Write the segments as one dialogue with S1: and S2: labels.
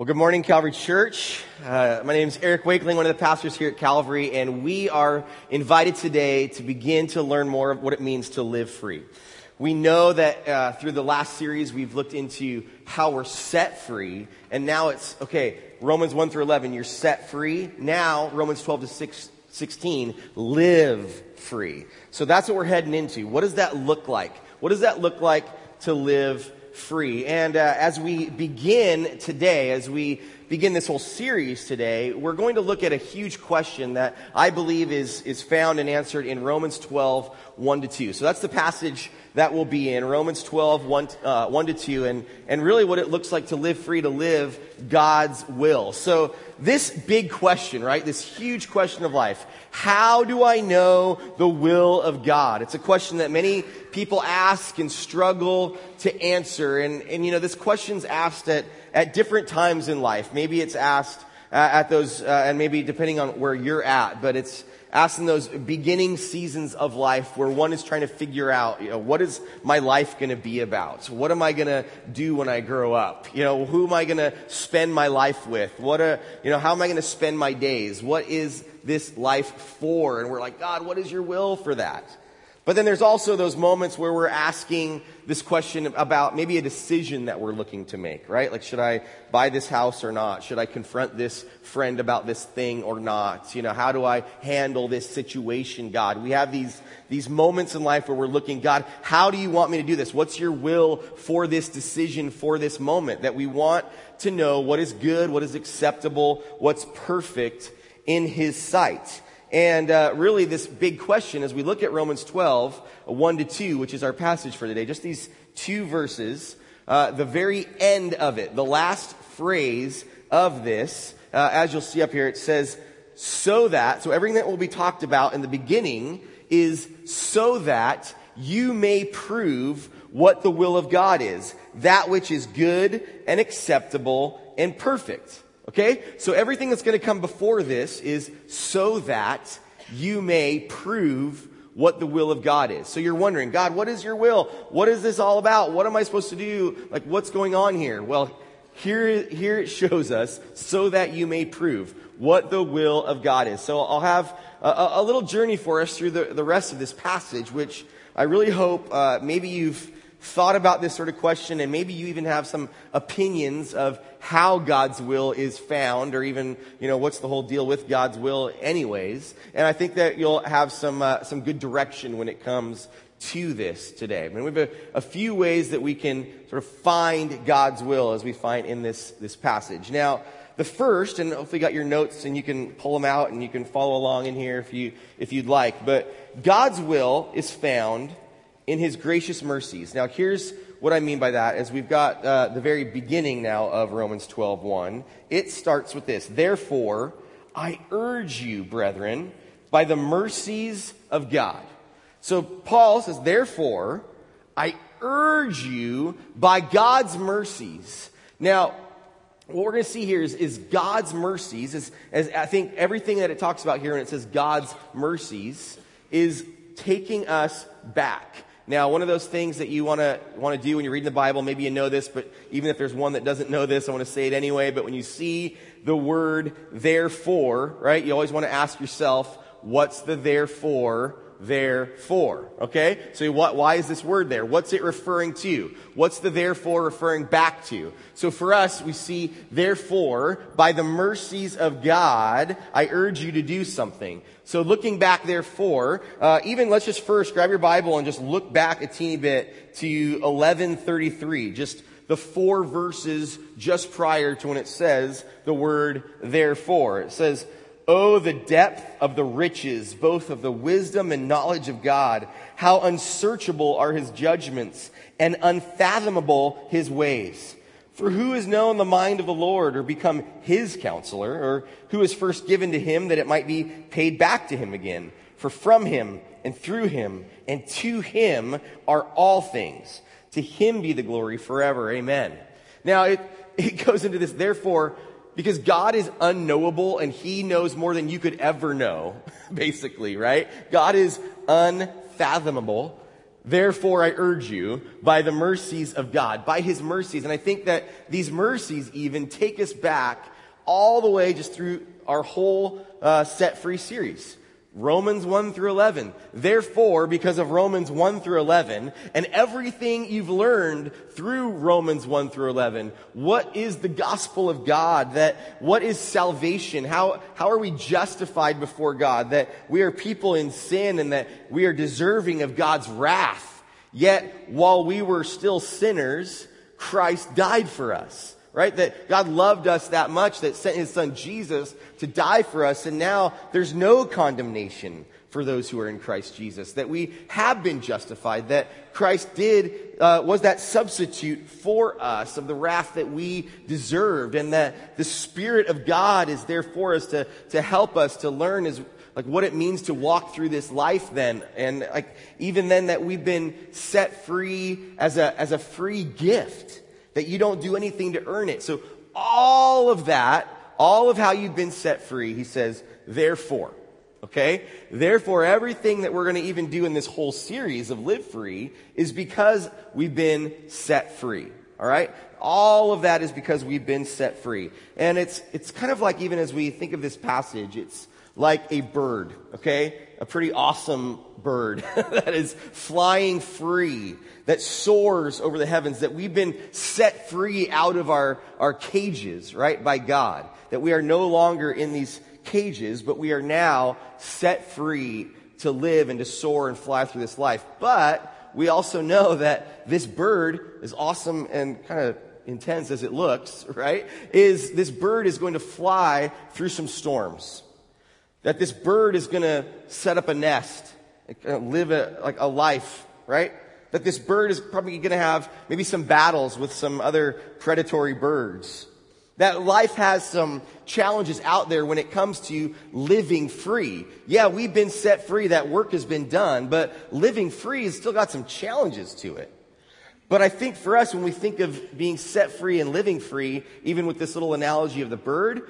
S1: Well, good morning, Calvary Church. Uh, my name is Eric Wakeling, one of the pastors here at Calvary, and we are invited today to begin to learn more of what it means to live free. We know that uh, through the last series we've looked into how we're set free, and now it's okay. Romans one through eleven, you're set free. Now Romans twelve to 6, 16, live free. So that's what we're heading into. What does that look like? What does that look like to live free. And uh, as we begin today, as we begin this whole series today, we're going to look at a huge question that I believe is, is found and answered in Romans 12, 1 to 2. So that's the passage that will be in Romans 12, 1, uh, 1 to 2, and, and really what it looks like to live free, to live God's will. So this big question, right? This huge question of life. How do I know the will of God? It's a question that many people ask and struggle to answer. And, and you know, this question's asked at, at different times in life. Maybe it's asked uh, at those, uh, and maybe depending on where you're at, but it's, asked in those beginning seasons of life where one is trying to figure out, you know, what is my life going to be about? What am I going to do when I grow up? You know, who am I going to spend my life with? What a, you know, how am I going to spend my days? What is this life for? And we're like, God, what is your will for that? But then there's also those moments where we're asking this question about maybe a decision that we're looking to make, right? Like, should I buy this house or not? Should I confront this friend about this thing or not? You know, how do I handle this situation, God? We have these, these moments in life where we're looking, God, how do you want me to do this? What's your will for this decision, for this moment? That we want to know what is good, what is acceptable, what's perfect in His sight. And uh, really, this big question as we look at Romans 12, 1 to 2, which is our passage for today, just these two verses, uh, the very end of it, the last phrase of this, uh, as you'll see up here, it says, so that, so everything that will be talked about in the beginning is so that you may prove what the will of God is, that which is good and acceptable and perfect. Okay? So everything that's going to come before this is so that you may prove what the will of God is. So you're wondering, God, what is your will? What is this all about? What am I supposed to do? Like, what's going on here? Well, here, here it shows us so that you may prove what the will of God is. So I'll have a, a little journey for us through the, the rest of this passage, which I really hope uh, maybe you've thought about this sort of question and maybe you even have some opinions of how God's will is found or even, you know, what's the whole deal with God's will anyways. And I think that you'll have some, uh, some good direction when it comes to this today. I mean, we have a, a, few ways that we can sort of find God's will as we find in this, this passage. Now, the first, and hopefully you got your notes and you can pull them out and you can follow along in here if you, if you'd like, but God's will is found in his gracious mercies. Now, here's what I mean by that is we've got uh, the very beginning now of Romans 12:1. It starts with this: "Therefore, I urge you, brethren, by the mercies of God." So Paul says, "Therefore, I urge you by God's mercies." Now, what we're going to see here is, is God's mercies, is, as I think everything that it talks about here when it says God's mercies, is taking us back. Now, one of those things that you want to want to do when you're reading the Bible, maybe you know this, but even if there's one that doesn't know this, I want to say it anyway. But when you see the word therefore, right, you always want to ask yourself, what's the therefore therefore. Okay? So what, why is this word there? What's it referring to? What's the therefore referring back to? So for us, we see therefore, by the mercies of God, I urge you to do something. So looking back therefore, uh, even let's just first grab your Bible and just look back a teeny bit to 1133. Just the four verses just prior to when it says the word therefore. It says, Oh, the depth of the riches, both of the wisdom and knowledge of God. How unsearchable are his judgments and unfathomable his ways. For who has known the mind of the Lord or become his counselor or who is first given to him that it might be paid back to him again? For from him and through him and to him are all things. To him be the glory forever. Amen. Now it, it goes into this, therefore, because God is unknowable and He knows more than you could ever know, basically, right? God is unfathomable. Therefore, I urge you, by the mercies of God, by His mercies. And I think that these mercies even take us back all the way just through our whole uh, set free series. Romans 1 through 11. Therefore, because of Romans 1 through 11 and everything you've learned through Romans 1 through 11, what is the gospel of God? That, what is salvation? How, how are we justified before God? That we are people in sin and that we are deserving of God's wrath. Yet, while we were still sinners, Christ died for us right? That God loved us that much that sent his son Jesus to die for us. And now there's no condemnation for those who are in Christ Jesus. That we have been justified. That Christ did, uh, was that substitute for us of the wrath that we deserved. And that the Spirit of God is there for us to, to help us to learn as, like what it means to walk through this life then. And like even then that we've been set free as a, as a free gift that you don't do anything to earn it. So all of that, all of how you've been set free, he says, therefore. Okay? Therefore, everything that we're going to even do in this whole series of Live Free is because we've been set free. All right? All of that is because we've been set free. And it's, it's kind of like even as we think of this passage, it's like a bird. Okay? A pretty awesome bird that is flying free that soars over the heavens, that we've been set free out of our, our cages, right, by God. That we are no longer in these cages, but we are now set free to live and to soar and fly through this life. But we also know that this bird, as awesome and kind of intense as it looks, right, is this bird is going to fly through some storms. That this bird is going to set up a nest, uh, live a, like a life, right? that this bird is probably going to have maybe some battles with some other predatory birds. That life has some challenges out there when it comes to living free. Yeah, we've been set free. That work has been done, but living free has still got some challenges to it. But I think for us, when we think of being set free and living free, even with this little analogy of the bird,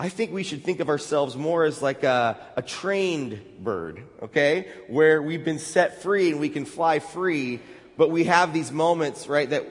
S1: I think we should think of ourselves more as like a, a, trained bird, okay? Where we've been set free and we can fly free, but we have these moments, right, that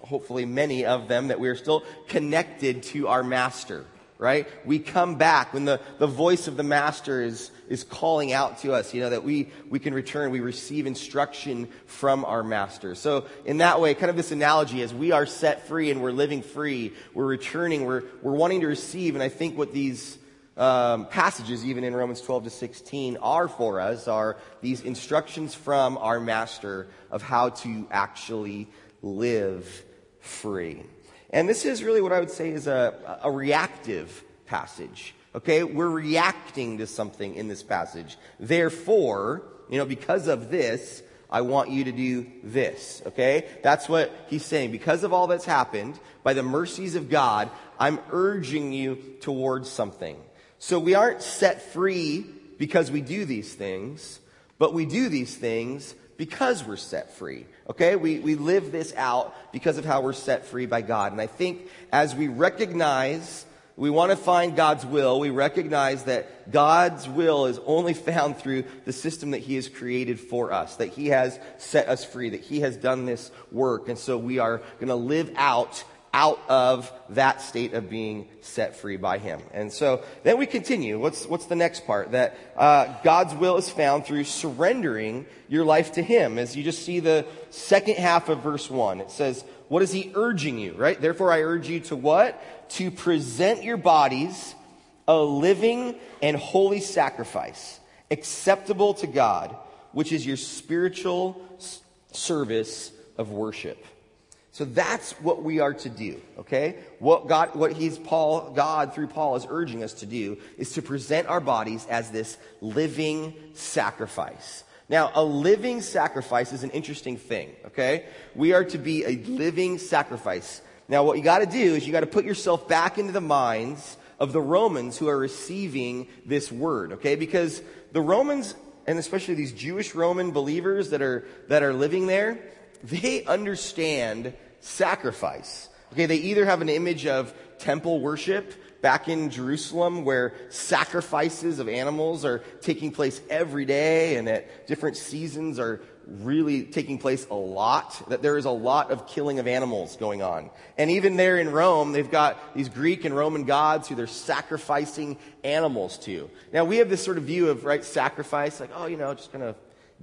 S1: hopefully many of them, that we are still connected to our master, right? We come back when the, the voice of the master is, is calling out to us, you know, that we, we can return, we receive instruction from our master. So in that way, kind of this analogy as we are set free and we're living free, we're returning, we're, we're wanting to receive. And I think what these um, passages, even in Romans 12 to 16, are for us are these instructions from our master of how to actually live free. And this is really what I would say is a, a reactive passage. Okay, we're reacting to something in this passage. Therefore, you know, because of this, I want you to do this. Okay? That's what he's saying. Because of all that's happened, by the mercies of God, I'm urging you towards something. So we aren't set free because we do these things, but we do these things because we're set free. Okay? We, we live this out because of how we're set free by God. And I think as we recognize we want to find God's will. We recognize that God's will is only found through the system that He has created for us, that He has set us free, that He has done this work. And so we are going to live out out of that state of being set free by Him. And so then we continue. What's, what's the next part? That uh, God's will is found through surrendering your life to Him. As you just see the second half of verse 1, it says, What is He urging you, right? Therefore, I urge you to what? to present your bodies a living and holy sacrifice, acceptable to God, which is your spiritual service of worship. So that's what we are to do, okay? What God, what he's Paul, God through Paul is urging us to do is to present our bodies as this living sacrifice. Now, a living sacrifice is an interesting thing, okay? We are to be a living sacrifice. Now, what you got to do is you got to put yourself back into the minds of the Romans who are receiving this word, okay? Because the Romans, and especially these Jewish Roman believers that are, that are living there, they understand sacrifice. Okay, they either have an image of temple worship back in Jerusalem where sacrifices of animals are taking place every day and at different seasons are really taking place a lot, that there is a lot of killing of animals going on. And even there in Rome, they've got these Greek and Roman gods who they're sacrificing animals to. Now we have this sort of view of, right, sacrifice, like, oh, you know, just kind of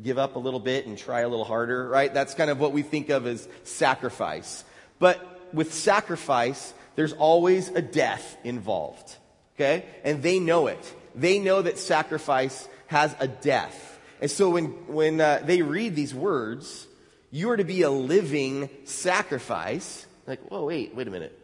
S1: give up a little bit and try a little harder, right? That's kind of what we think of as sacrifice. But with sacrifice, there's always a death involved. Okay? And they know it. They know that sacrifice has a death. And so when, when uh, they read these words, you are to be a living sacrifice. Like, whoa, wait, wait a minute.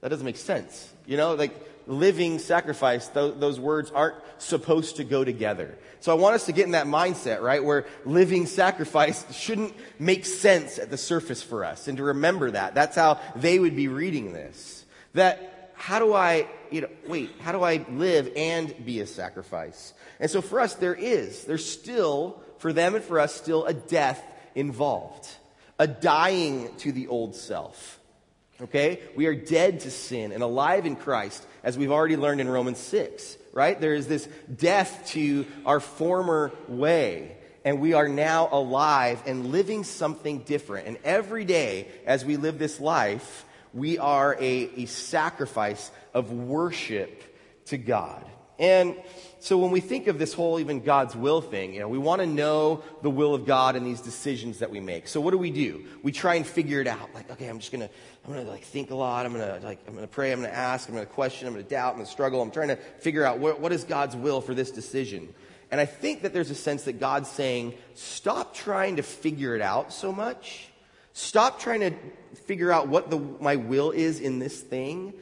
S1: That doesn't make sense. You know, like living sacrifice, th- those words aren't supposed to go together. So I want us to get in that mindset, right? Where living sacrifice shouldn't make sense at the surface for us. And to remember that. That's how they would be reading this. That how do I, you know, wait, how do I live and be a sacrifice? And so for us, there is, there's still, for them and for us, still a death involved. A dying to the old self. Okay? We are dead to sin and alive in Christ, as we've already learned in Romans 6 right? There is this death to our former way. And we are now alive and living something different. And every day, as we live this life, we are a, a sacrifice of worship to God. And so when we think of this whole even God's will thing, you know, we want to know the will of God in these decisions that we make. So what do we do? We try and figure it out. Like, okay, I'm just gonna, I'm gonna like think a lot. I'm gonna like, I'm gonna pray. I'm gonna ask. I'm gonna question. I'm gonna doubt. I'm gonna struggle. I'm trying to figure out what, what is God's will for this decision. And I think that there's a sense that God's saying, stop trying to figure it out so much. Stop trying to figure out what the, my will is in this thing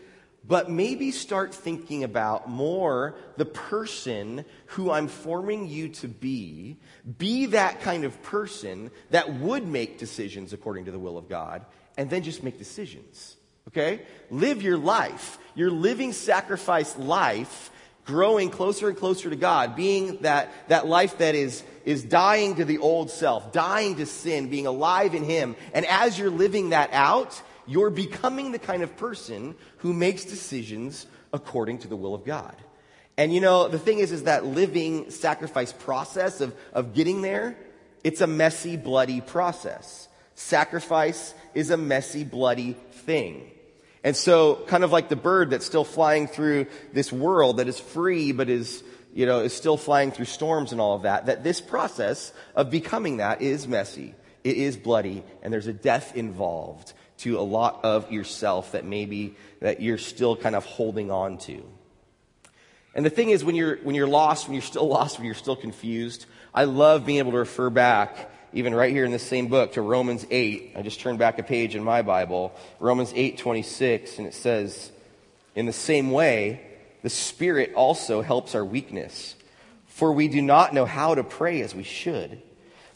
S1: but maybe start thinking about more the person who I'm forming you to be. Be that kind of person that would make decisions according to the will of God, and then just make decisions. Okay? Live your life, your living sacrifice life, growing closer and closer to God, being that, that life that is, is dying to the old self, dying to sin, being alive in Him. And as you're living that out, you're becoming the kind of person who makes decisions according to the will of God. And you know, the thing is, is that living sacrifice process of, of getting there, it's a messy, bloody process. Sacrifice is a messy, bloody thing. And so, kind of like the bird that's still flying through this world that is free, but is, you know, is still flying through storms and all of that, that this process of becoming that is messy. It is bloody, and there's a death involved to a lot of yourself that maybe that you're still kind of holding on to. And the thing is, when you're, when you're lost, when you're still lost, when you're still confused, I love being able to refer back, even right here in the same book, to Romans 8. I just turned back a page in my Bible, Romans 8, 26, and it says, In the same way, the Spirit also helps our weakness. For we do not know how to pray as we should,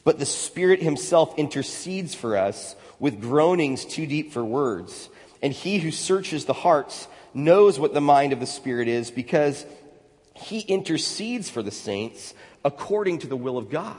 S1: but the Spirit Himself intercedes for us with groanings too deep for words. And he who searches the hearts knows what the mind of the Spirit is because he intercedes for the saints according to the will of God.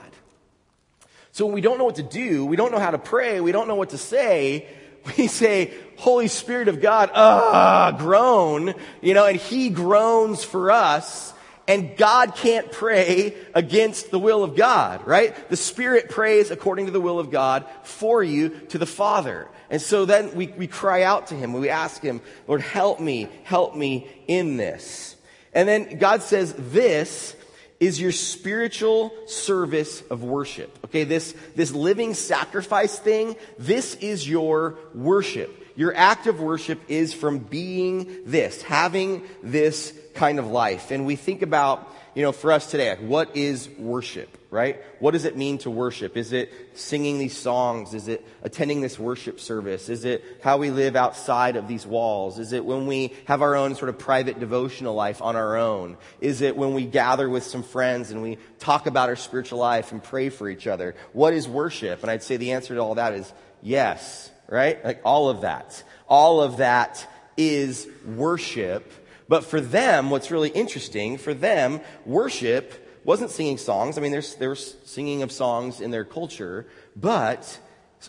S1: So when we don't know what to do, we don't know how to pray, we don't know what to say, we say, Holy Spirit of God, ah, groan, you know, and he groans for us and God can't pray against the will of God, right? The Spirit prays according to the will of God for you to the Father. And so then we, we cry out to Him. We ask Him, Lord, help me, help me in this. And then God says, this is your spiritual service of worship. Okay, this, this living sacrifice thing, this is your worship. Your act of worship is from being this, having this kind of life. And we think about, you know, for us today, like, what is worship, right? What does it mean to worship? Is it singing these songs? Is it attending this worship service? Is it how we live outside of these walls? Is it when we have our own sort of private devotional life on our own? Is it when we gather with some friends and we talk about our spiritual life and pray for each other? What is worship? And I'd say the answer to all that is yes, right? Like all of that. All of that is worship but for them, what's really interesting, for them, worship wasn't singing songs. I mean, there's, there was singing of songs in their culture, but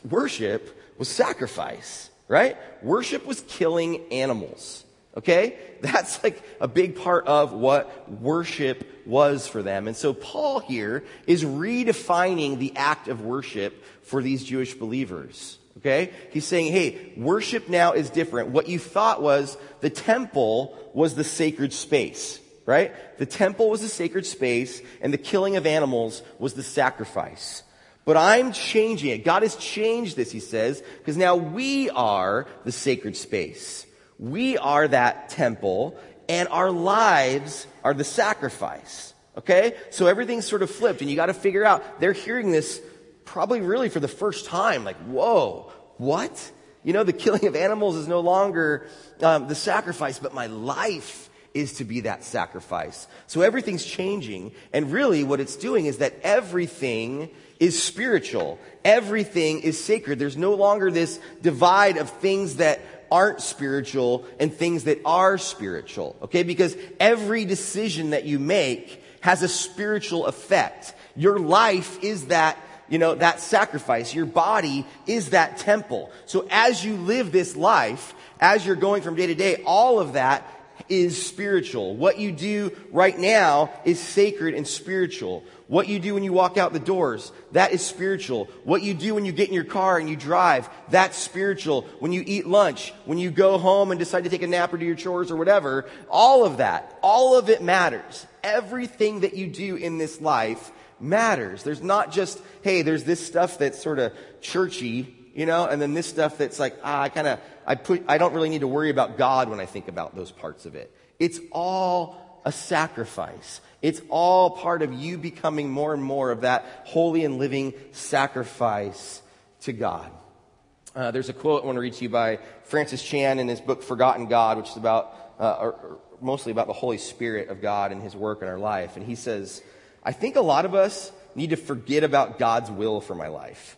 S1: worship was sacrifice, right? Worship was killing animals. Okay? That's like a big part of what worship was for them. And so Paul here is redefining the act of worship for these Jewish believers. Okay? He's saying, hey, worship now is different. What you thought was the temple was the sacred space, right? The temple was the sacred space and the killing of animals was the sacrifice. But I'm changing it. God has changed this, he says, because now we are the sacred space. We are that temple and our lives are the sacrifice. Okay? So everything's sort of flipped and you gotta figure out, they're hearing this probably really for the first time, like, whoa, what? You know, the killing of animals is no longer um, the sacrifice, but my life is to be that sacrifice. So everything's changing, and really what it's doing is that everything is spiritual. Everything is sacred. There's no longer this divide of things that aren't spiritual and things that are spiritual. Okay? Because every decision that you make has a spiritual effect. Your life is that you know, that sacrifice. Your body is that temple. So as you live this life, as you're going from day to day, all of that is spiritual. What you do right now is sacred and spiritual. What you do when you walk out the doors, that is spiritual. What you do when you get in your car and you drive, that's spiritual. When you eat lunch, when you go home and decide to take a nap or do your chores or whatever, all of that, all of it matters. Everything that you do in this life matters. There's not just, hey, there's this stuff that's sort of churchy, you know, and then this stuff that's like, ah, I kind of, I put, I don't really need to worry about God when I think about those parts of it. It's all a sacrifice. It's all part of you becoming more and more of that holy and living sacrifice to God. Uh, there's a quote I want to read to you by Francis Chan in his book Forgotten God, which is about, uh, or, or mostly about the Holy Spirit of God and his work in our life. And he says, I think a lot of us need to forget about God's will for my life.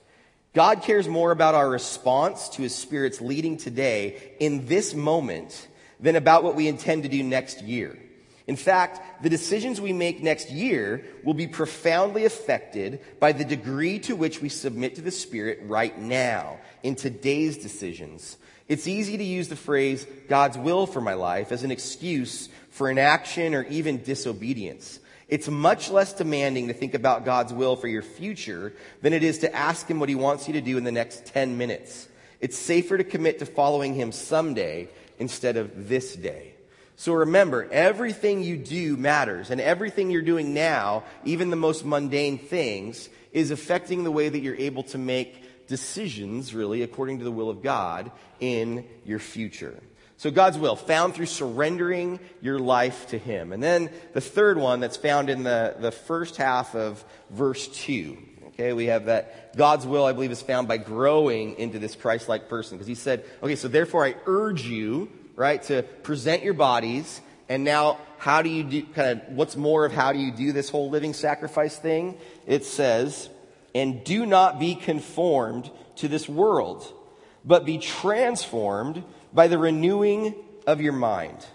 S1: God cares more about our response to his spirit's leading today in this moment than about what we intend to do next year. In fact, the decisions we make next year will be profoundly affected by the degree to which we submit to the Spirit right now in today's decisions. It's easy to use the phrase God's will for my life as an excuse for inaction or even disobedience. It's much less demanding to think about God's will for your future than it is to ask Him what He wants you to do in the next 10 minutes. It's safer to commit to following Him someday instead of this day. So remember, everything you do matters, and everything you're doing now, even the most mundane things, is affecting the way that you're able to make decisions, really, according to the will of God in your future. So God's will, found through surrendering your life to Him. And then the third one that's found in the, the first half of verse 2. Okay, we have that God's will, I believe, is found by growing into this Christ like person. Because He said, okay, so therefore I urge you, right, to present your bodies. And now, how do you do, kind of, what's more of how do you do this whole living sacrifice thing? It says, and do not be conformed to this world, but be transformed by the renewing of your mind.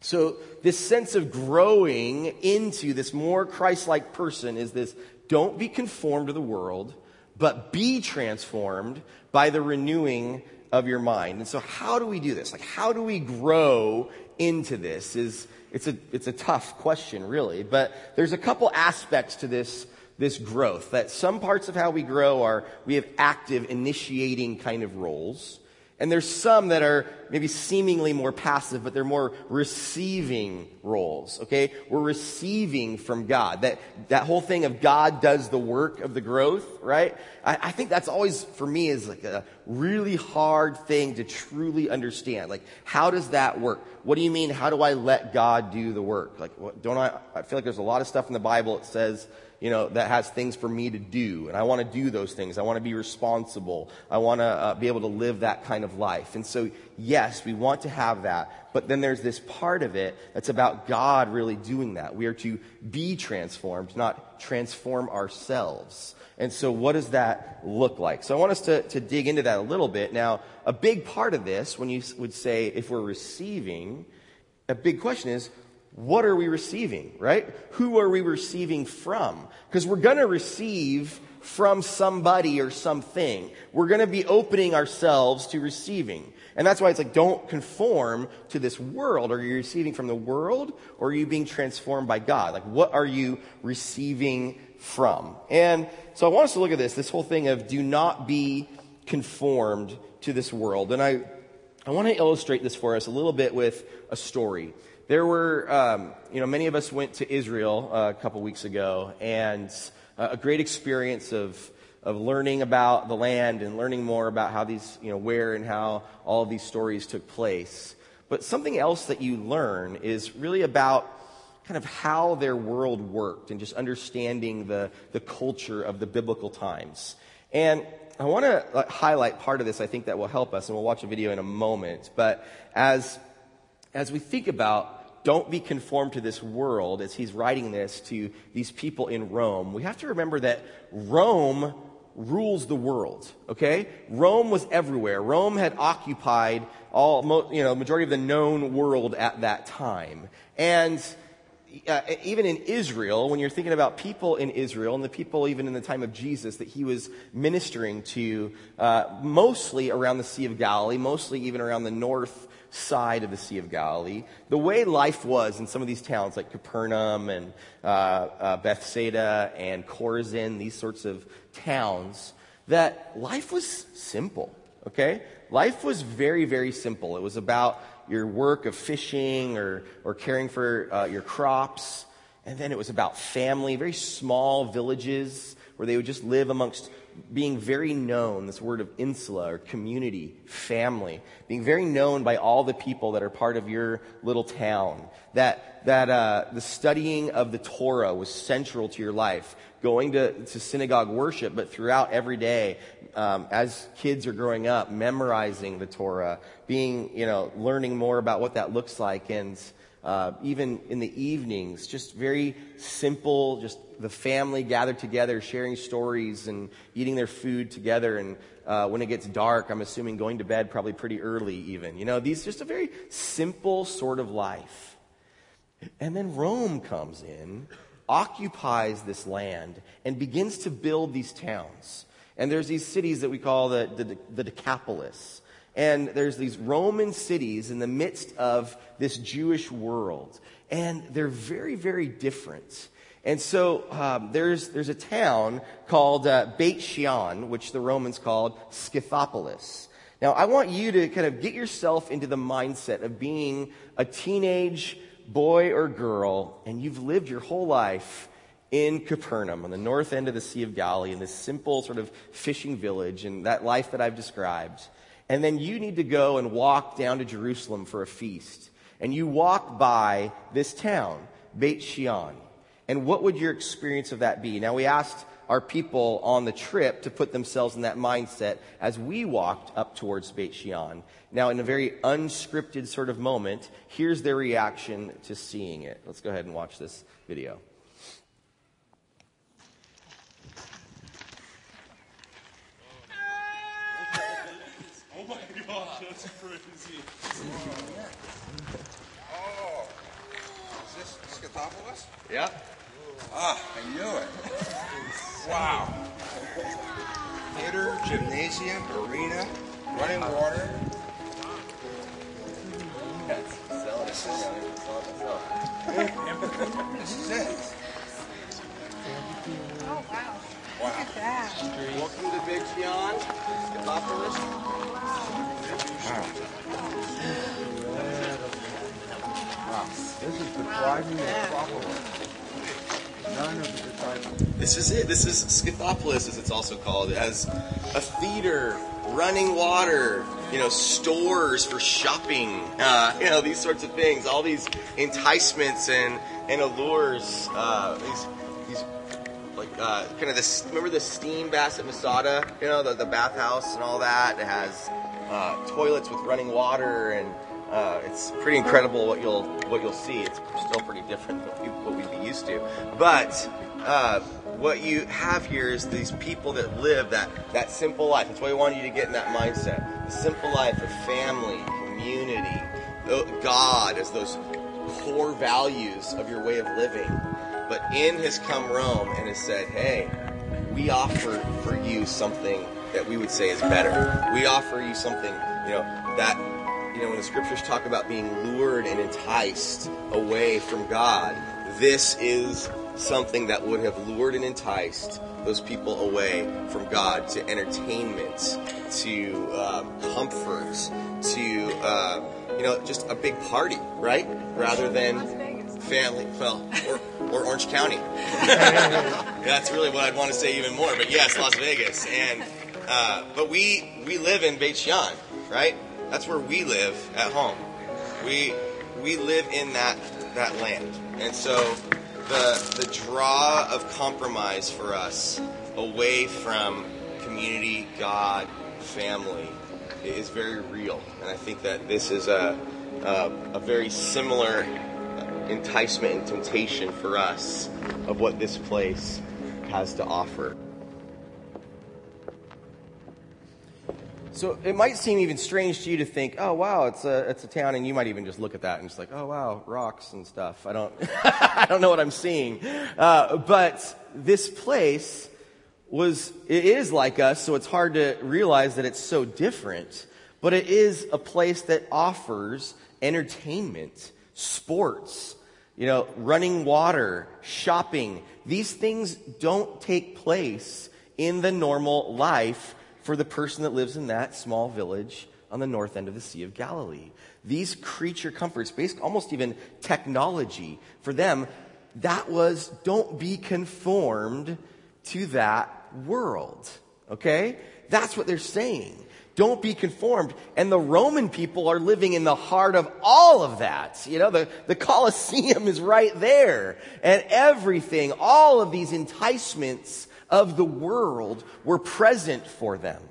S1: So, this sense of growing into this more Christ like person is this don't be conformed to the world, but be transformed by the renewing of your mind. And so, how do we do this? Like, how do we grow into this? Is it's a it's a tough question, really. But there's a couple aspects to this this growth. That some parts of how we grow are we have active, initiating kind of roles. And there's some that are maybe seemingly more passive, but they're more receiving roles, okay? We're receiving from God. That, that whole thing of God does the work of the growth, right? I, I think that's always, for me, is like a really hard thing to truly understand. Like, how does that work? What do you mean, how do I let God do the work? Like, what, don't I, I feel like there's a lot of stuff in the Bible that says, you know, that has things for me to do. And I want to do those things. I want to be responsible. I want to uh, be able to live that kind of life. And so, yes, we want to have that. But then there's this part of it that's about God really doing that. We are to be transformed, not transform ourselves. And so what does that look like? So I want us to, to dig into that a little bit. Now, a big part of this, when you would say if we're receiving, a big question is, what are we receiving, right? Who are we receiving from? Because we're going to receive from somebody or something. We're going to be opening ourselves to receiving. And that's why it's like, don't conform to this world. Are you receiving from the world or are you being transformed by God? Like, what are you receiving from? And so I want us to look at this, this whole thing of do not be conformed to this world. And I, I want to illustrate this for us a little bit with a story. There were, um, you know, many of us went to Israel uh, a couple weeks ago, and uh, a great experience of of learning about the land and learning more about how these, you know, where and how all of these stories took place. But something else that you learn is really about kind of how their world worked and just understanding the, the culture of the biblical times. And I want to highlight part of this I think that will help us, and we'll watch a video in a moment. But as, as we think about don't be conformed to this world, as he's writing this to these people in Rome, we have to remember that Rome rules the world, okay? Rome was everywhere. Rome had occupied all, you know, majority of the known world at that time. And uh, even in Israel, when you're thinking about people in Israel and the people even in the time of Jesus that he was ministering to, uh, mostly around the Sea of Galilee, mostly even around the north side of the Sea of Galilee, the way life was in some of these towns like Capernaum and uh, uh, Bethsaida and Chorazin, these sorts of towns, that life was simple, okay? Life was very, very simple. It was about your work of fishing or, or caring for uh, your crops. And then it was about family, very small villages where they would just live amongst being very known, this word of insula or community, family, being very known by all the people that are part of your little town. That, that uh, the studying of the Torah was central to your life. Going to, to synagogue worship, but throughout every day, um, as kids are growing up, memorizing the Torah, being, you know, learning more about what that looks like, and uh, even in the evenings, just very simple, just the family gathered together, sharing stories and eating their food together. And uh, when it gets dark, I'm assuming going to bed probably pretty early, even. You know, these just a very simple sort of life. And then Rome comes in, occupies this land, and begins to build these towns. And there's these cities that we call the, the, the Decapolis. And there's these Roman cities in the midst of this Jewish world. And they're very, very different. And so um, there's, there's a town called uh, Beit Shean, which the Romans called Scythopolis. Now, I want you to kind of get yourself into the mindset of being a teenage boy or girl, and you've lived your whole life in Capernaum on the north end of the Sea of Galilee in this simple sort of fishing village and that life that I've described. And then you need to go and walk down to Jerusalem for a feast. And you walk by this town, Beit Shean. And what would your experience of that be? Now, we asked our people on the trip to put themselves in that mindset as we walked up towards Beit Shean. Now, in a very unscripted sort of moment, here's their reaction to seeing it. Let's go ahead and watch this video.
S2: Oh my gosh, that's crazy.
S3: Oh, is this Scythopolis?
S1: Yeah.
S3: Ah, I knew it. Wow. Theater, gymnasium, arena, running water. That's this is, this is it.
S4: Oh, wow.
S3: Wow.
S4: Look at that.
S1: Welcome to Beit Shean, Scythopolis.
S3: Wow. This is the thriving Acropolis. None of the disciples.
S1: This is it. This is Scythopolis, as it's also called. It has a theater, running water, you know, stores for shopping, uh, you know, these sorts of things. All these enticements and, and allures. Uh, these, these, like, uh, kind of this, remember the steam bath at Masada? You know, the, the bathhouse and all that. It has uh, toilets with running water and uh, it's pretty incredible what you'll what you'll see. It's still pretty different than what, we, we'd be used to, but uh, what you have here is these people that live that that simple life. That's why we want you to get in that mindset. The simple life of family, community, God as those core values of your way of living. But in has come Rome and has said, hey, we offer for you something that we would say is better. We offer you something, you know, that, you know, when the scriptures talk about being lured and enticed away from God, this is something that would have lured and enticed those people away from God to entertainment, to um, comfort, to uh, you know just a big party, right? Rather than family, well, or, or Orange County. That's really what I'd want to say even more. But yes, Las Vegas, and uh, but we we live in Beit Shean, right? That's where we live at home. We we live in that that land, and so the, the draw of compromise for us away from community, God, family is very real. And I think that this is a, a, a very similar enticement and temptation for us of what this place has to offer. So it might seem even strange to you to think, oh wow, it's a it's a town, and you might even just look at that and just like, oh wow, rocks and stuff. I don't I don't know what I'm seeing, uh, but this place was it is like us, so it's hard to realize that it's so different. But it is a place that offers entertainment, sports, you know, running water, shopping. These things don't take place in the normal life for the person that lives in that small village on the north end of the Sea of Galilee. These creature comforts, based almost even technology, for them, that was don't be conformed to that world. Okay? That's what they're saying. Don't be conformed. And the Roman people are living in the heart of all of that. You know, the, the Colosseum is right there. And everything, all of these enticements of the world were present for them.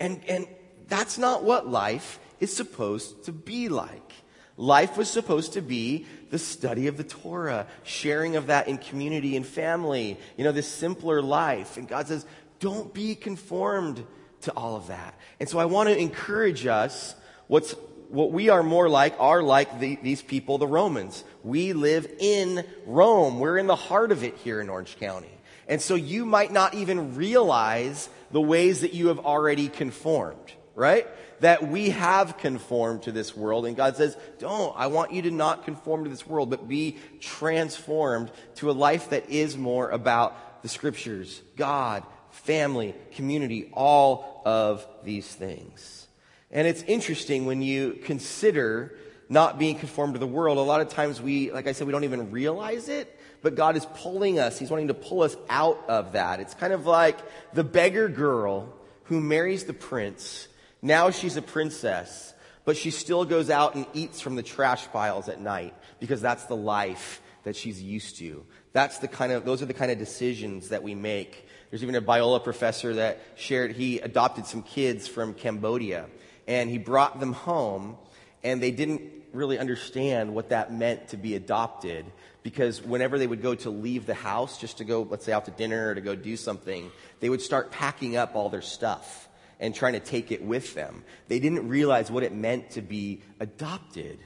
S1: And, and that's not what life is supposed to be like. Life was supposed to be the study of the Torah, sharing of that in community and family, you know, this simpler life. And God says, don't be conformed to all of that. And so I want to encourage us what's what we are more like are like the, these people, the Romans. We live in Rome. We're in the heart of it here in Orange County. And so you might not even realize the ways that you have already conformed, right? That we have conformed to this world. And God says, don't, I want you to not conform to this world, but be transformed to a life that is more about the scriptures, God, family, community, all of these things. And it's interesting when you consider not being conformed to the world. A lot of times we, like I said, we don't even realize it but God is pulling us. He's wanting to pull us out of that. It's kind of like the beggar girl who marries the prince. Now she's a princess, but she still goes out and eats from the trash piles at night because that's the life that she's used to. That's the kind of, those are the kind of decisions that we make. There's even a Biola professor that shared, he adopted some kids from Cambodia and he brought them home and they didn't really understand what that meant to be adopted because whenever they would go to leave the house just to go, let's say, out to dinner or to go do something, they would start packing up all their stuff and trying to take it with them. They didn't realize what it meant to be adopted.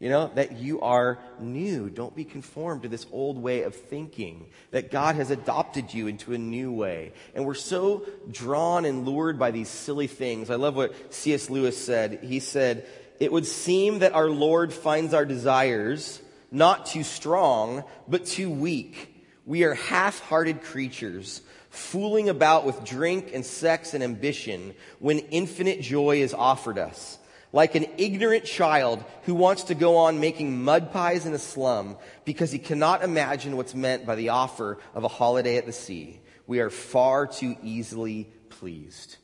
S1: You know, that you are new. Don't be conformed to this old way of thinking. That God has adopted you into a new way. And we're so drawn and lured by these silly things. I love what C.S. Lewis said. He said, It would seem that our Lord finds our desires not too strong, but too weak. We are half-hearted creatures, fooling about with drink and sex and ambition when infinite joy is offered us. Like an ignorant child who wants to go on making mud pies in a slum because he cannot imagine what's meant by the offer of a holiday at the sea. We are far too easily pleased.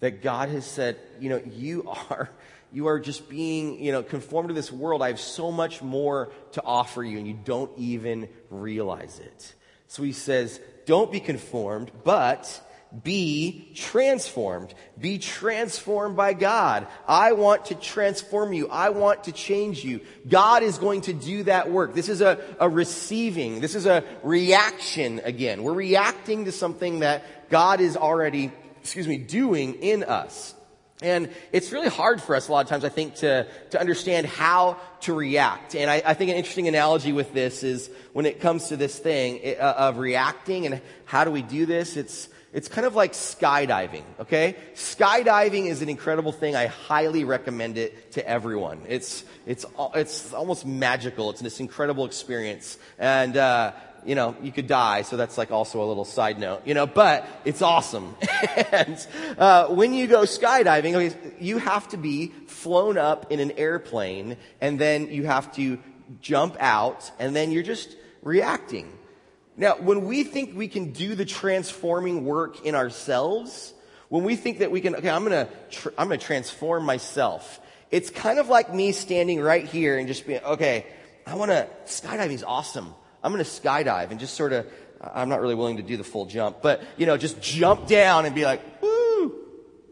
S1: That God has said, you know, you are you are just being, you know, conformed to this world. I have so much more to offer you, and you don't even realize it. So he says, don't be conformed, but be transformed. Be transformed by God. I want to transform you. I want to change you. God is going to do that work. This is a, a receiving. This is a reaction again. We're reacting to something that God is already, excuse me, doing in us. And it's really hard for us a lot of times, I think, to, to understand how to react. And I, I think an interesting analogy with this is when it comes to this thing uh, of reacting and how do we do this, it's, it's kind of like skydiving, okay? Skydiving is an incredible thing. I highly recommend it to everyone. It's, it's, it's almost magical. It's this incredible experience. And, uh, you know, you could die, so that's like also a little side note, you know, but it's awesome. and uh, when you go skydiving, you have to be flown up in an airplane, and then you have to jump out, and then you're just reacting. Now, when we think we can do the transforming work in ourselves, when we think that we can, okay, I'm gonna, tr- I'm gonna transform myself. It's kind of like me standing right here and just being, okay, I wanna, skydiving is awesome. I'm to skydive and just sort of, I'm not really willing to do the full jump, but, you know, just jump down and be like, woo,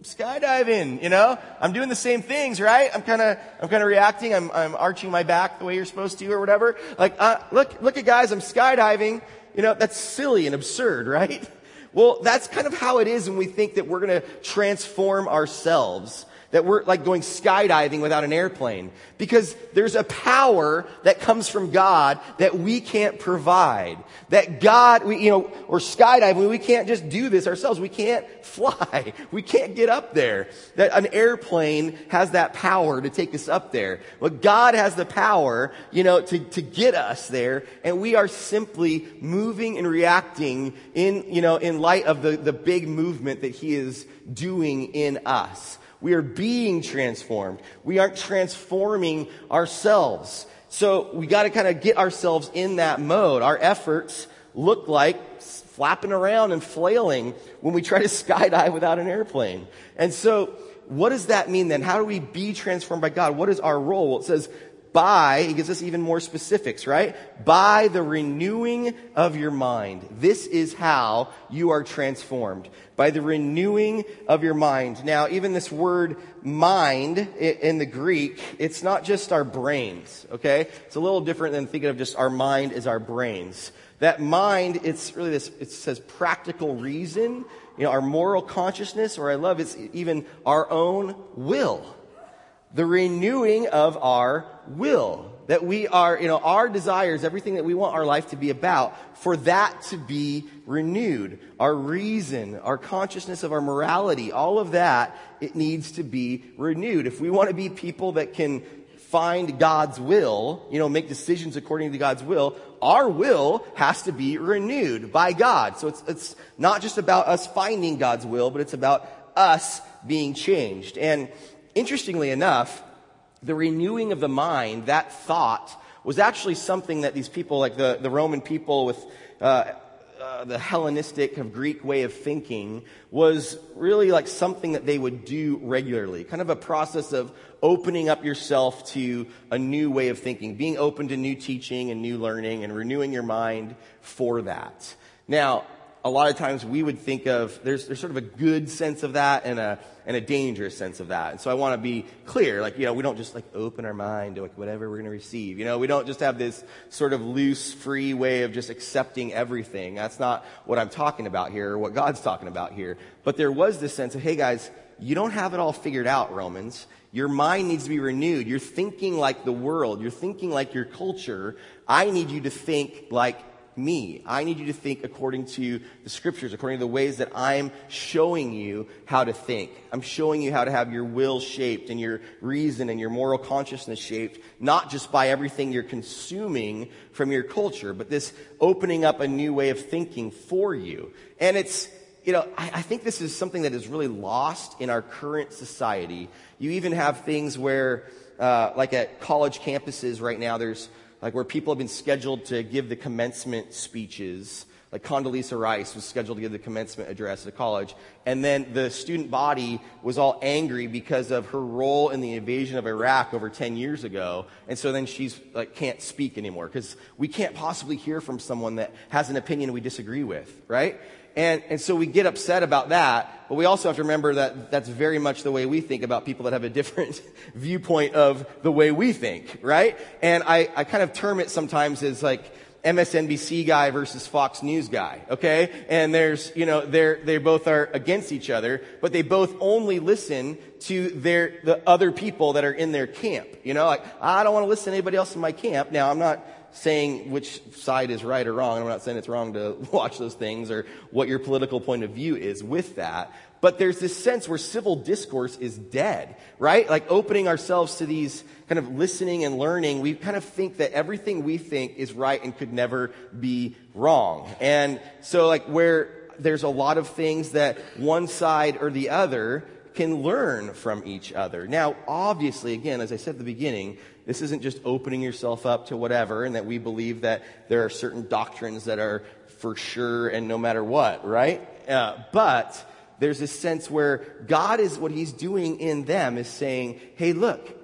S1: skydiving, you know? I'm doing the same things, right? I'm kind of, I'm kind of reacting. I'm, I'm arching my back the way you're supposed to or whatever. Like, uh, look, look at guys, I'm skydiving. You know, that's silly and absurd, right? Well, that's kind of how it is when we think that we're going to transform ourselves that we're like going skydiving without an airplane. Because there's a power that comes from God that we can't provide. That God, we, you know, or skydiving, we can't just do this ourselves. We can't fly. We can't get up there. That an airplane has that power to take us up there. But God has the power, you know, to, to get us there. And we are simply moving and reacting in, you know, in light of the, the big movement that He is doing in us. We are being transformed. We aren't transforming ourselves. So we got to kind of get ourselves in that mode. Our efforts look like flapping around and flailing when we try to skydive without an airplane. And so what does that mean then? How do we be transformed by God? What is our role? Well, it says, by, he gives us even more specifics, right? By the renewing of your mind. This is how you are transformed. By the renewing of your mind. Now, even this word mind in the Greek, it's not just our brains, okay? It's a little different than thinking of just our mind as our brains. That mind, it's really this, it says practical reason, you know, our moral consciousness, or I love it's even our own will the renewing of our will. That we are, you know, our desires, everything that we want our life to be about, for that to be renewed. Our reason, our consciousness of our morality, all of that, it needs to be renewed. If we want to be people that can find God's will, you know, make decisions according to God's will, our will has to be renewed by God. So it's, it's not just about us finding God's will, but it's about us being changed. And Interestingly enough, the renewing of the mind, that thought, was actually something that these people, like the, the Roman people with uh, uh, the Hellenistic of Greek way of thinking, was really like something that they would do regularly. Kind of a process of opening up yourself to a new way of thinking, being open to new teaching and new learning and renewing your mind for that. Now, a lot of times we would think of there's, there's sort of a good sense of that and a and a dangerous sense of that. And so I want to be clear, like you know, we don't just like open our mind to like whatever we're going to receive. You know, we don't just have this sort of loose, free way of just accepting everything. That's not what I'm talking about here, or what God's talking about here. But there was this sense of, hey guys, you don't have it all figured out, Romans. Your mind needs to be renewed. You're thinking like the world. You're thinking like your culture. I need you to think like me. I need you to think according to the scriptures, according to the ways that I'm showing you how to think. I'm showing you how to have your will shaped and your reason and your moral consciousness shaped, not just by everything you're consuming from your culture, but this opening up a new way of thinking for you. And it's, you know, I, I think this is something that is really lost in our current society. You even have things where, uh, like at college campuses right now, there's like where people have been scheduled to give the commencement speeches. Like Condoleezza Rice was scheduled to give the commencement address at a college. And then the student body was all angry because of her role in the invasion of Iraq over 10 years ago. And so then she's like, can't speak anymore because we can't possibly hear from someone that has an opinion we disagree with, right? And, and so we get upset about that, but we also have to remember that that's very much the way we think about people that have a different viewpoint of the way we think, right? And I, I kind of term it sometimes as like, MSNBC guy versus Fox News guy, okay? And there's, you know, they're, they both are against each other, but they both only listen to their, the other people that are in their camp. You know, like, I don't want to listen to anybody else in my camp. Now, I'm not saying which side is right or wrong. I'm not saying it's wrong to watch those things or what your political point of view is with that. But there's this sense where civil discourse is dead, right? Like opening ourselves to these kind of listening and learning, we kind of think that everything we think is right and could never be wrong. And so like where there's a lot of things that one side or the other can learn from each other. Now, obviously, again, as I said at the beginning, this isn't just opening yourself up to whatever and that we believe that there are certain doctrines that are for sure and no matter what, right? Uh, but there's this sense where God is what he's doing in them is saying, hey, look,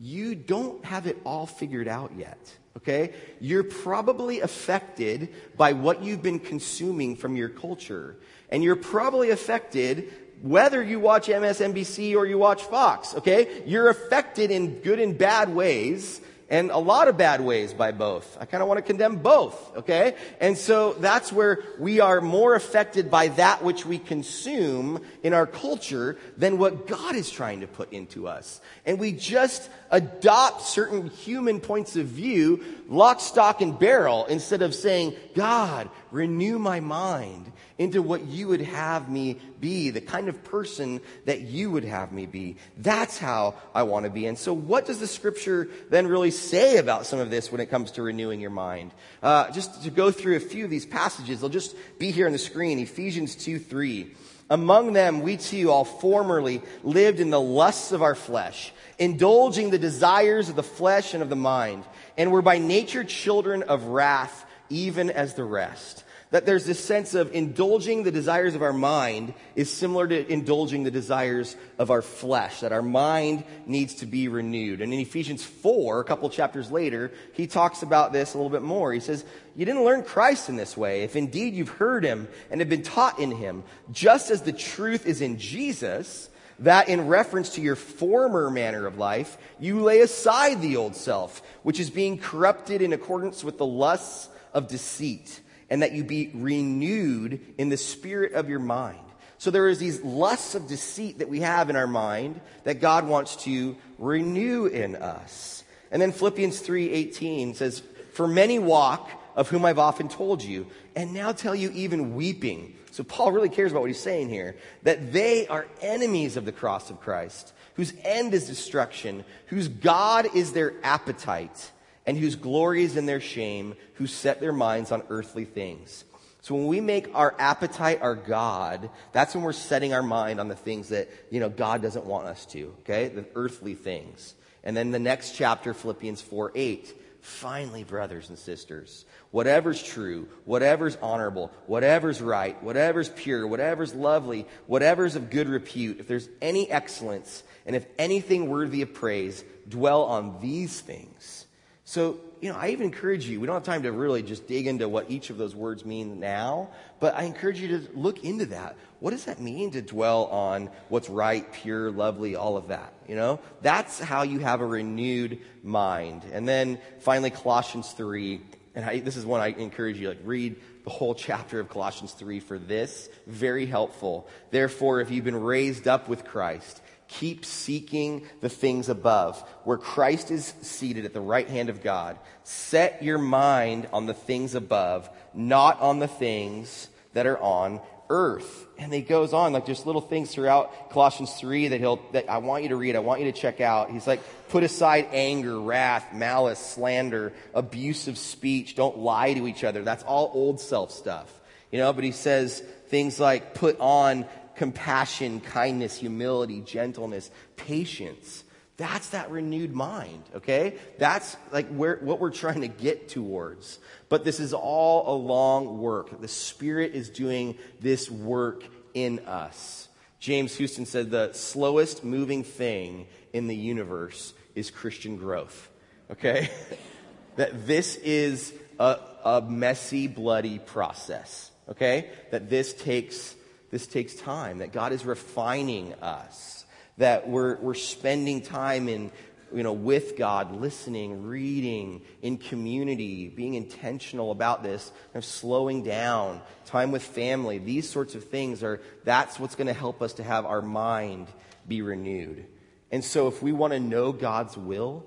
S1: you don't have it all figured out yet. Okay? You're probably affected by what you've been consuming from your culture. And you're probably affected whether you watch MSNBC or you watch Fox. Okay? You're affected in good and bad ways and a lot of bad ways by both. I kind of want to condemn both, okay? And so that's where we are more affected by that which we consume in our culture than what God is trying to put into us. And we just adopt certain human points of view, lock, stock, and barrel, instead of saying, God, renew my mind into what you would have me be, the kind of person that you would have me be. That's how I want to be. And so, what does the scripture then really say about some of this when it comes to renewing your mind? Uh, just to go through a few of these passages, they'll just be here on the screen Ephesians 2 3. Among them, we too all formerly lived in the lusts of our flesh, indulging the desires of the flesh and of the mind, and were by nature children of wrath, even as the rest that there's this sense of indulging the desires of our mind is similar to indulging the desires of our flesh, that our mind needs to be renewed. And in Ephesians 4, a couple chapters later, he talks about this a little bit more. He says, You didn't learn Christ in this way, if indeed you've heard him and have been taught in him, just as the truth is in Jesus that in reference to your former manner of life, you lay aside the old self, which is being corrupted in accordance with the lusts of deceit and that you be renewed in the spirit of your mind. So there is these lusts of deceit that we have in our mind that God wants to renew in us. And then Philippians 3:18 says, "For many walk, of whom I've often told you, and now tell you even weeping." So Paul really cares about what he's saying here, that they are enemies of the cross of Christ, whose end is destruction, whose God is their appetite and whose glory is in their shame, who set their minds on earthly things. So when we make our appetite our God, that's when we're setting our mind on the things that, you know, God doesn't want us to, okay? The earthly things. And then the next chapter, Philippians 4 8. Finally, brothers and sisters, whatever's true, whatever's honorable, whatever's right, whatever's pure, whatever's lovely, whatever's of good repute, if there's any excellence, and if anything worthy of praise, dwell on these things so, you know, I even encourage you, we don't have time to really just dig into what each of those words mean now, but I encourage you to look into that. What does that mean to dwell on what's right, pure, lovely, all of that? You know, that's how you have a renewed mind. And then finally, Colossians 3. And I, this is one I encourage you, like, read the whole chapter of Colossians 3 for this. Very helpful. Therefore, if you've been raised up with Christ, Keep seeking the things above, where Christ is seated at the right hand of God. Set your mind on the things above, not on the things that are on earth. And he goes on, like just little things throughout Colossians 3 that he'll, that I want you to read, I want you to check out. He's like, put aside anger, wrath, malice, slander, abusive speech. Don't lie to each other. That's all old self stuff. You know, but he says things like put on compassion, kindness, humility, gentleness, patience. That's that renewed mind, okay? That's like where, what we're trying to get towards. But this is all a long work. The Spirit is doing this work in us. James Houston said the slowest moving thing in the universe is Christian growth, okay? that this is a, a messy, bloody process, okay? That this takes this takes time, that God is refining us, that we're, we're spending time in you know, with God, listening, reading, in community, being intentional about this, kind of slowing down, time with family, these sorts of things are, that's what's going to help us to have our mind be renewed. And so if we want to know God's will,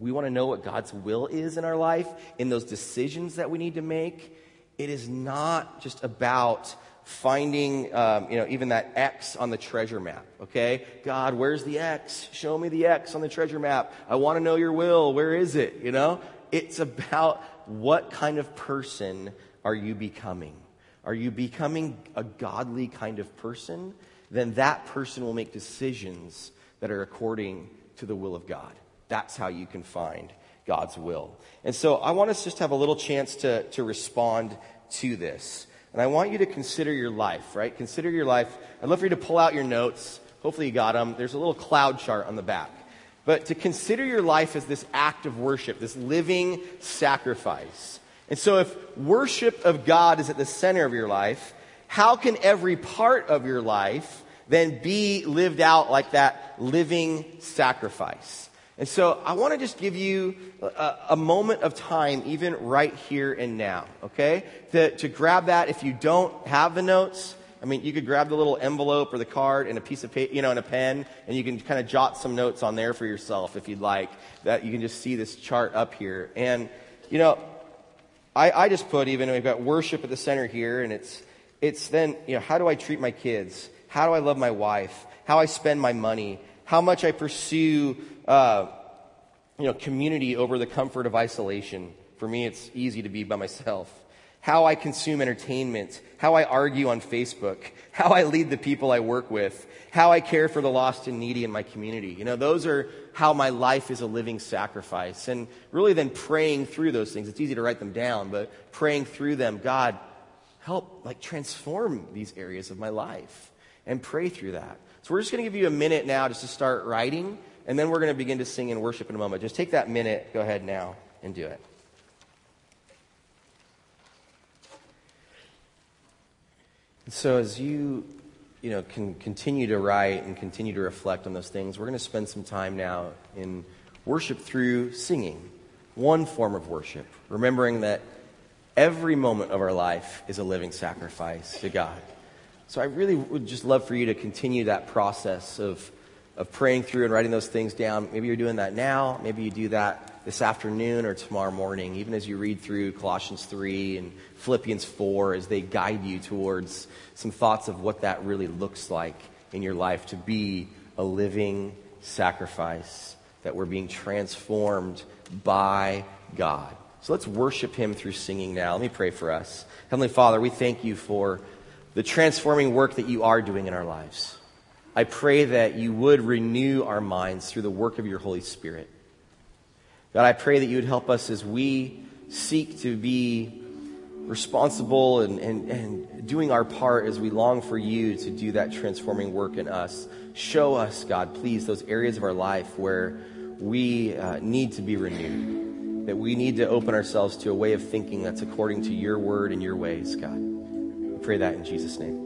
S1: we want to know what God's will is in our life, in those decisions that we need to make, it is not just about finding, um, you know, even that X on the treasure map, okay? God, where's the X? Show me the X on the treasure map. I want to know your will. Where is it? You know? It's about what kind of person are you becoming? Are you becoming a godly kind of person? Then that person will make decisions that are according to the will of God. That's how you can find God's will. And so I want us just to have a little chance to, to respond to this. And I want you to consider your life, right? Consider your life. I'd love for you to pull out your notes. Hopefully you got them. There's a little cloud chart on the back. But to consider your life as this act of worship, this living sacrifice. And so if worship of God is at the center of your life, how can every part of your life then be lived out like that living sacrifice? And so I want to just give you a, a, moment of time, even right here and now, okay? To, to grab that if you don't have the notes. I mean, you could grab the little envelope or the card and a piece of paper, you know, and a pen, and you can kind of jot some notes on there for yourself if you'd like. That you can just see this chart up here. And, you know, I, I just put even, we've got worship at the center here, and it's, it's then, you know, how do I treat my kids? How do I love my wife? How I spend my money? How much I pursue uh, you know, community over the comfort of isolation. For me, it's easy to be by myself. How I consume entertainment, how I argue on Facebook, how I lead the people I work with, how I care for the lost and needy in my community. You know, those are how my life is a living sacrifice. And really then praying through those things. It's easy to write them down, but praying through them, God, help like transform these areas of my life and pray through that. So we're just going to give you a minute now just to start writing and then we're going to begin to sing and worship in a moment. Just take that minute, go ahead now, and do it. And So as you, you know, can continue to write and continue to reflect on those things, we're going to spend some time now in worship through singing, one form of worship, remembering that every moment of our life is a living sacrifice to God. So I really would just love for you to continue that process of of praying through and writing those things down. Maybe you're doing that now. Maybe you do that this afternoon or tomorrow morning, even as you read through Colossians 3 and Philippians 4 as they guide you towards some thoughts of what that really looks like in your life to be a living sacrifice, that we're being transformed by God. So let's worship Him through singing now. Let me pray for us. Heavenly Father, we thank you for the transforming work that you are doing in our lives. I pray that you would renew our minds through the work of your Holy Spirit. God, I pray that you would help us as we seek to be responsible and, and, and doing our part as we long for you to do that transforming work in us. Show us, God, please, those areas of our life where we uh, need to be renewed, that we need to open ourselves to a way of thinking that's according to your word and your ways, God. We pray that in Jesus' name.